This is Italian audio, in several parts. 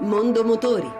Mondo Motori.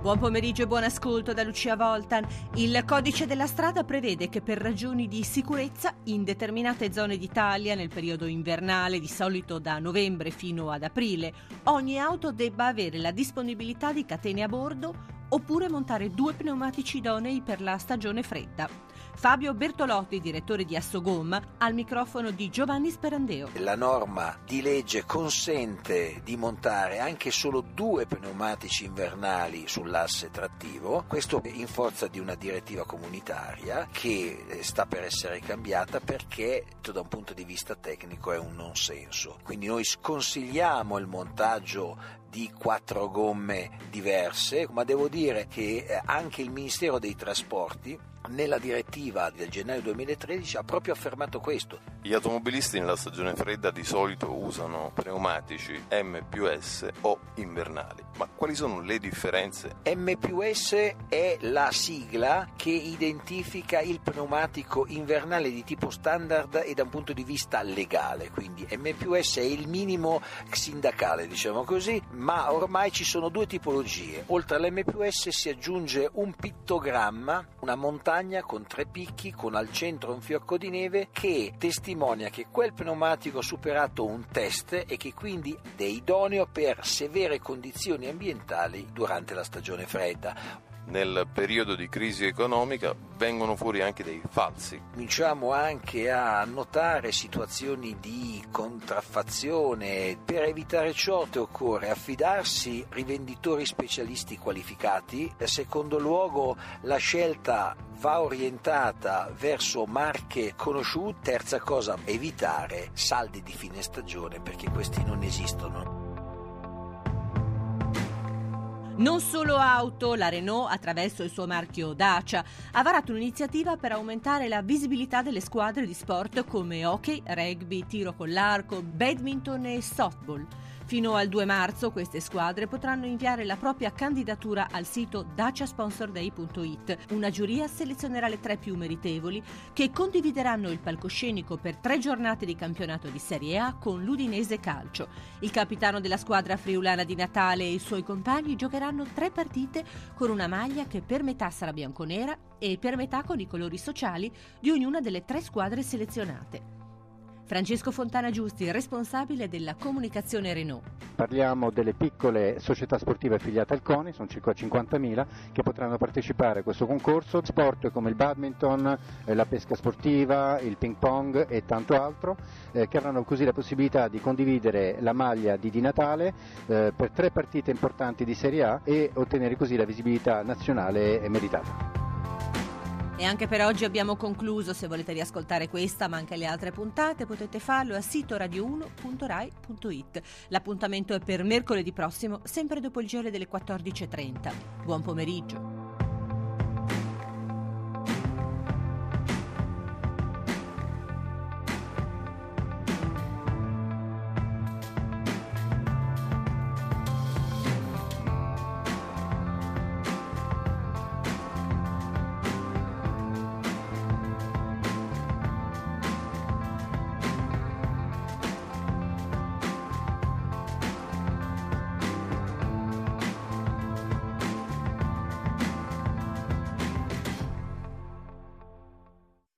Buon pomeriggio e buon ascolto da Lucia Voltan. Il codice della strada prevede che per ragioni di sicurezza in determinate zone d'Italia nel periodo invernale, di solito da novembre fino ad aprile, ogni auto debba avere la disponibilità di catene a bordo oppure montare due pneumatici idonei per la stagione fredda. Fabio Bertolotti, direttore di Assogom, al microfono di Giovanni Sperandeo. La norma di legge consente di montare anche solo due pneumatici invernali sull'asse trattivo, questo in forza di una direttiva comunitaria che eh, sta per essere cambiata perché da un punto di vista tecnico è un non senso. Quindi noi sconsigliamo il montaggio di quattro gomme diverse, ma devo dire che eh, anche il Ministero dei Trasporti nella direttiva del gennaio 2013 ha proprio affermato questo. Gli automobilisti nella stagione fredda di solito usano pneumatici M più S o invernali. Ma quali sono le differenze? M più S è la sigla che identifica il pneumatico invernale di tipo standard e da un punto di vista legale, quindi M più S è il minimo sindacale, diciamo così, ma ormai ci sono due tipologie. Oltre all'M più S si aggiunge un pittogramma, una montagna montagna con tre picchi con al centro un fiocco di neve che testimonia che quel pneumatico ha superato un test e che quindi è idoneo per severe condizioni ambientali durante la stagione fredda nel periodo di crisi economica vengono fuori anche dei falsi. Cominciamo anche a notare situazioni di contraffazione. Per evitare ciò occorre affidarsi a rivenditori specialisti qualificati. In secondo luogo la scelta va orientata verso marche conosciute. Terza cosa, evitare saldi di fine stagione perché questi non esistono. Non solo auto, la Renault, attraverso il suo marchio Dacia, ha varato un'iniziativa per aumentare la visibilità delle squadre di sport come hockey, rugby, tiro con l'arco, badminton e softball. Fino al 2 marzo queste squadre potranno inviare la propria candidatura al sito daciasponsorday.it. Una giuria selezionerà le tre più meritevoli che condivideranno il palcoscenico per tre giornate di campionato di Serie A con l'Udinese Calcio. Il capitano della squadra friulana di Natale e i suoi compagni giocheranno tre partite con una maglia che per metà sarà bianconera e per metà con i colori sociali di ognuna delle tre squadre selezionate. Francesco Fontana Giusti, responsabile della comunicazione Renault. Parliamo delle piccole società sportive affiliate al CONI, sono circa 50.000, che potranno partecipare a questo concorso. Sport come il badminton, eh, la pesca sportiva, il ping pong e tanto altro, eh, che avranno così la possibilità di condividere la maglia di Di Natale eh, per tre partite importanti di Serie A e ottenere così la visibilità nazionale meritata. E anche per oggi abbiamo concluso. Se volete riascoltare questa ma anche le altre puntate potete farlo a sito radio1.rai.it. L'appuntamento è per mercoledì prossimo, sempre dopo il giro delle 14.30. Buon pomeriggio.